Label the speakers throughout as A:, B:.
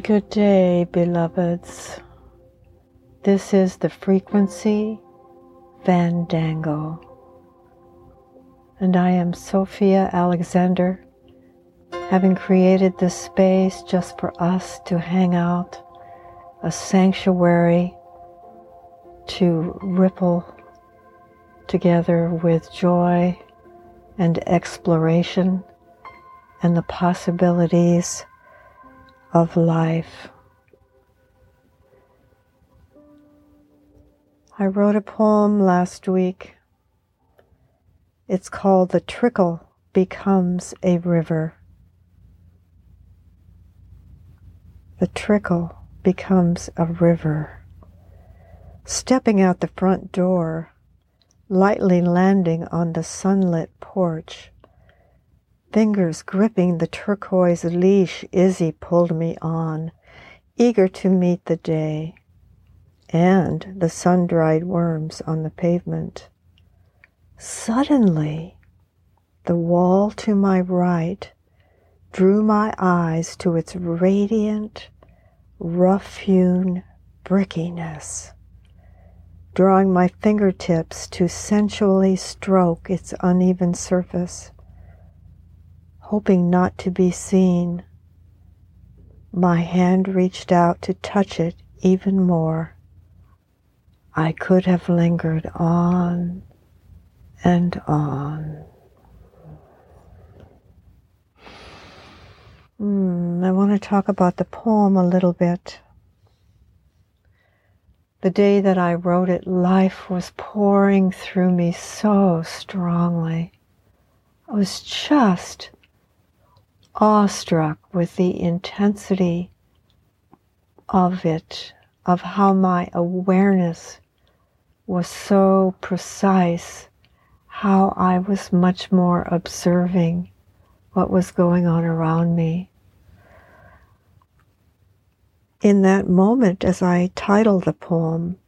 A: Good day, beloveds. This is the frequency Fandango. And I am Sophia Alexander, having created this space just for us to hang out, a sanctuary to ripple together with joy and exploration and the possibilities of life. I wrote a poem last week. It's called The Trickle Becomes a River. The trickle becomes a river. Stepping out the front door, lightly landing on the sunlit porch, Fingers gripping the turquoise leash Izzy pulled me on, eager to meet the day and the sun dried worms on the pavement. Suddenly, the wall to my right drew my eyes to its radiant, rough hewn brickiness, drawing my fingertips to sensually stroke its uneven surface hoping not to be seen. My hand reached out to touch it even more. I could have lingered on and on. Mm, I want to talk about the poem a little bit. The day that I wrote it, life was pouring through me so strongly. I was just awestruck with the intensity of it, of how my awareness was so precise, how I was much more observing what was going on around me. In that moment, as I titled the poem,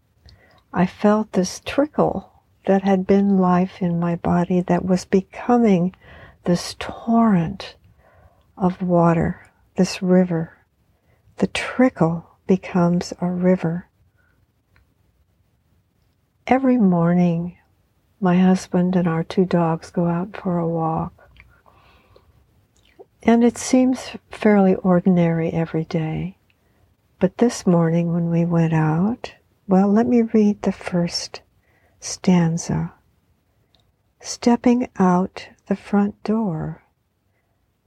A: I felt this trickle that had been life in my body that was becoming this torrent of water, this river. The trickle becomes a river. Every morning, my husband and our two dogs go out for a walk. And it seems fairly ordinary every day. But this morning, when we went out, well, let me read the first stanza. Stepping out the front door,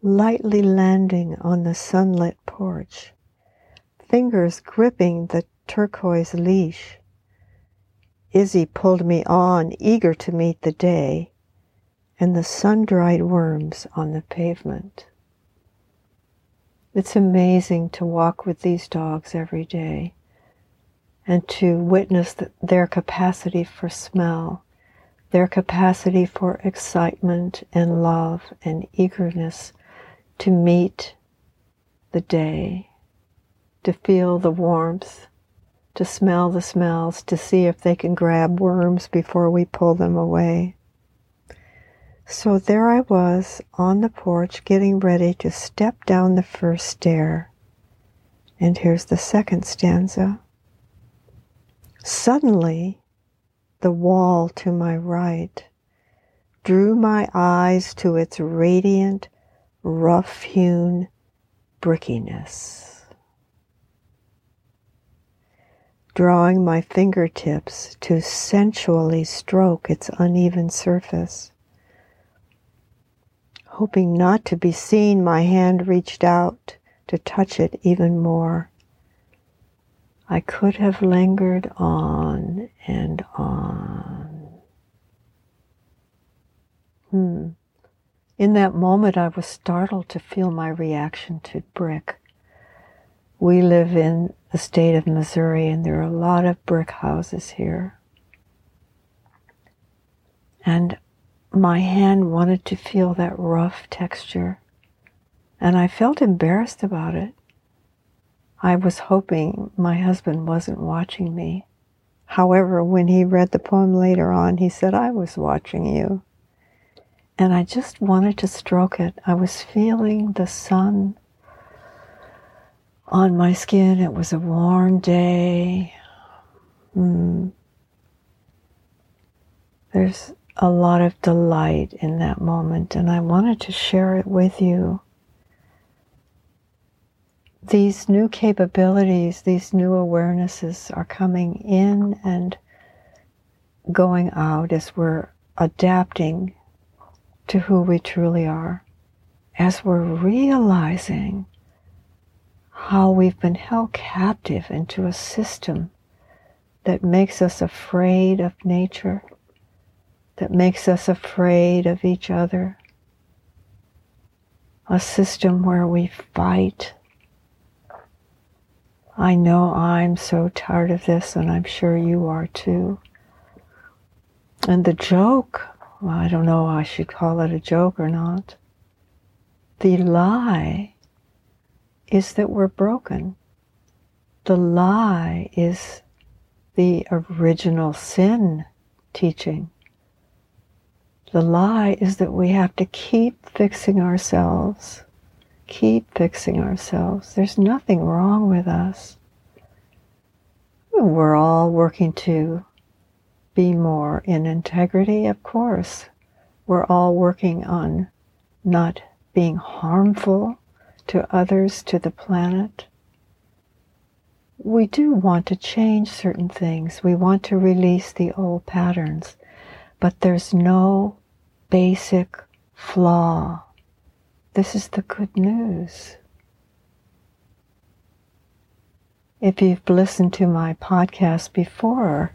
A: lightly landing on the sunlit porch, fingers gripping the turquoise leash. Izzy pulled me on, eager to meet the day, and the sun dried worms on the pavement. It's amazing to walk with these dogs every day and to witness their capacity for smell, their capacity for excitement and love and eagerness to meet the day, to feel the warmth, to smell the smells, to see if they can grab worms before we pull them away. So there I was on the porch getting ready to step down the first stair. And here's the second stanza. Suddenly, the wall to my right drew my eyes to its radiant rough hewn brickiness. Drawing my fingertips to sensually stroke its uneven surface. Hoping not to be seen, my hand reached out to touch it even more. I could have lingered on and on. Hmm. In that moment, I was startled to feel my reaction to brick. We live in the state of Missouri, and there are a lot of brick houses here. And my hand wanted to feel that rough texture, and I felt embarrassed about it. I was hoping my husband wasn't watching me. However, when he read the poem later on, he said, I was watching you and I just wanted to stroke it. I was feeling the sun on my skin. It was a warm day. Mm. There's a lot of delight in that moment, and I wanted to share it with you. These new capabilities, these new awarenesses are coming in and going out as we're adapting to who we truly are, as we're realizing how we've been held captive into a system that makes us afraid of nature, that makes us afraid of each other, a system where we fight. I know I'm so tired of this, and I'm sure you are too. And the joke, well, I don't know I should call it a joke or not. The lie is that we're broken. The lie is the original sin teaching. The lie is that we have to keep fixing ourselves, keep fixing ourselves. There's nothing wrong with us. We're all working to be more in integrity, of course. We're all working on not being harmful to others, to the planet. We do want to change certain things. We want to release the old patterns, but there's no basic flaw. This is the good news. If you've listened to my podcast before,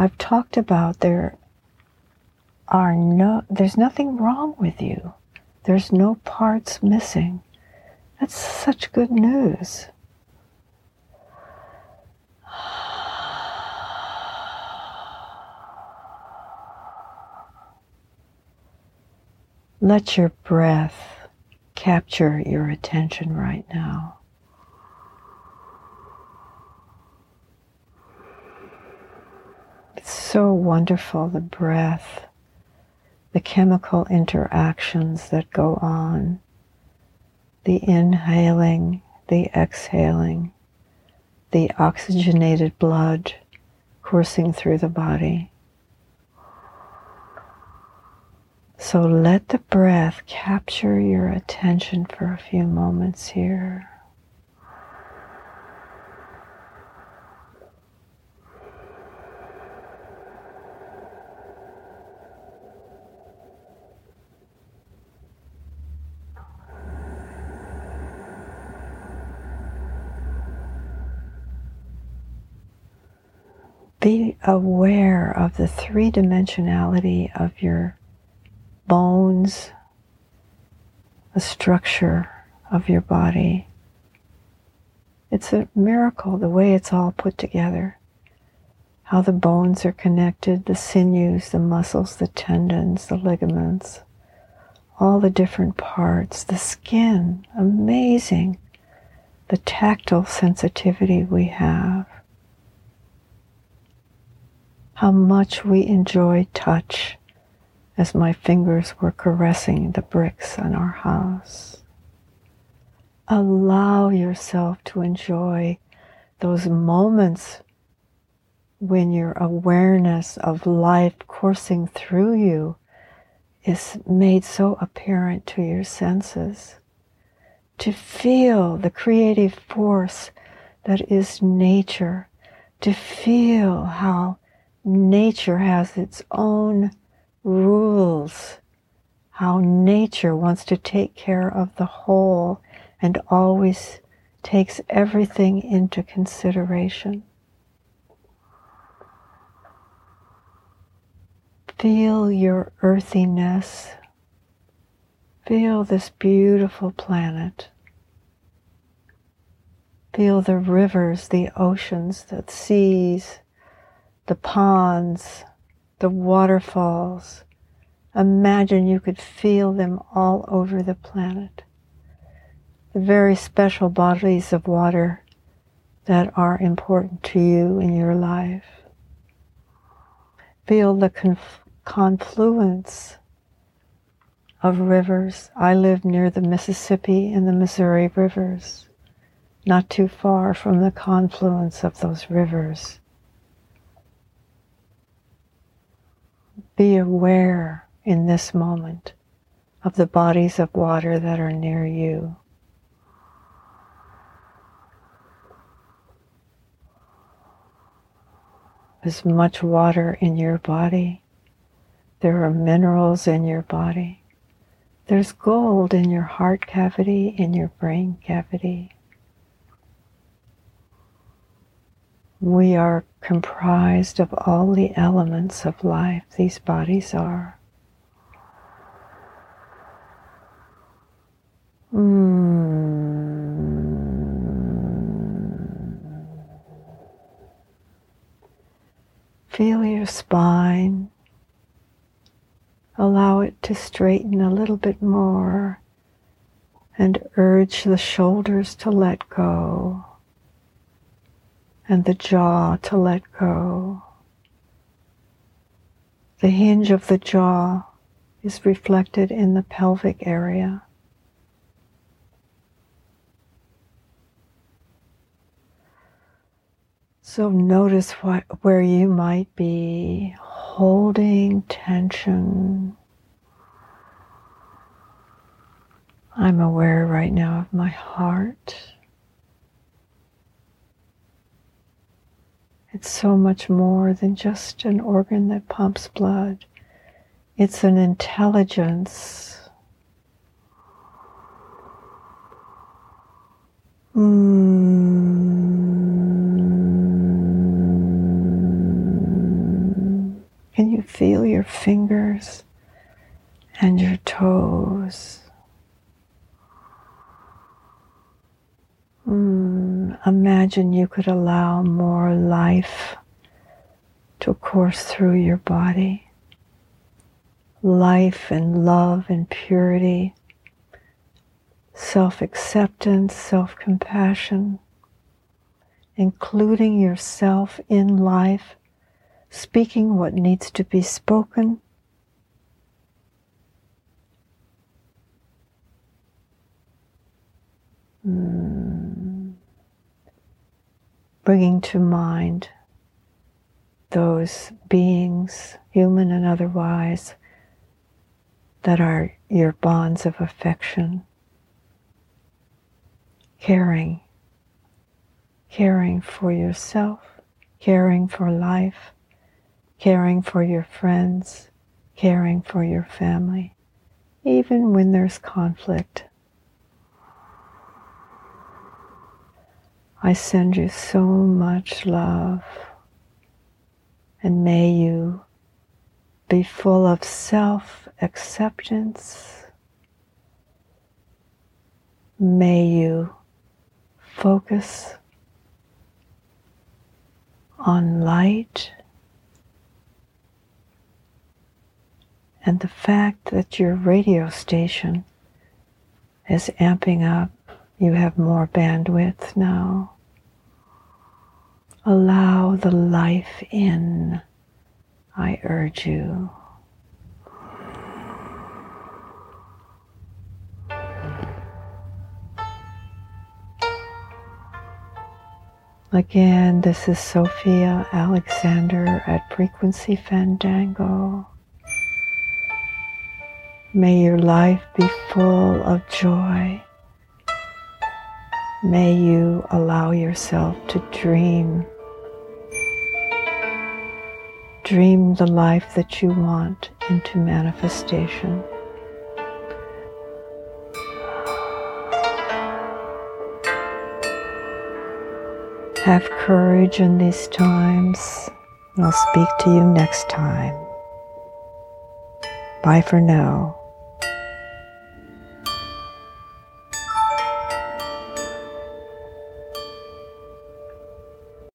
A: I've talked about there are no, there's nothing wrong with you. There's no parts missing. That's such good news. Let your breath capture your attention right now. It's so wonderful the breath, the chemical interactions that go on, the inhaling, the exhaling, the oxygenated blood coursing through the body. So let the breath capture your attention for a few moments here. be aware of the three dimensionality of your bones, the structure of your body. It's a miracle the way it's all put together. How the bones are connected, the sinews, the muscles, the tendons, the ligaments, all the different parts, the skin, amazing. The tactile sensitivity we have how much we enjoy touch as my fingers were caressing the bricks on our house. Allow yourself to enjoy those moments when your awareness of life coursing through you is made so apparent to your senses. To feel the creative force that is nature, to feel how nature has its own rules, how nature wants to take care of the whole and always takes everything into consideration. Feel your earthiness. Feel this beautiful planet. Feel the rivers, the oceans, the seas, the ponds, the waterfalls. Imagine you could feel them all over the planet. The very special bodies of water that are important to you in your life. Feel the conf- confluence of rivers. I live near the Mississippi and the Missouri rivers. not too far from the confluence of those rivers. Be aware in this moment of the bodies of water that are near you. There's much water in your body. There are minerals in your body. There's gold in your heart cavity, in your brain cavity. We are comprised of all the elements of life, these bodies are. Mm. Feel your spine. Allow it to straighten a little bit more and urge the shoulders to let go and the jaw to let go. The hinge of the jaw is reflected in the pelvic area. So notice what, where you might be holding tension. I'm aware right now of my heart. It's so much more than just an organ that pumps blood. It's an intelligence. Mm. Can you feel your fingers and your toes? Mm, imagine you could allow more life to course through your body. Life and love and purity, self acceptance, self compassion, including yourself in life, speaking what needs to be spoken Mm. Bringing to mind those beings, human and otherwise, that are your bonds of affection. Caring, caring for yourself, caring for life, caring for your friends, caring for your family, even when there's conflict. I send you so much love, and may you be full of self acceptance. May you focus on light and the fact that your radio station is amping up you have more bandwidth now. Allow the life in, I urge you. Again, this is Sophia Alexander at Frequency Fandango. May your life be full of joy May you allow yourself to dream. Dream the life that you want into manifestation. Have courage in these times. I'll speak to you next time. Bye for now.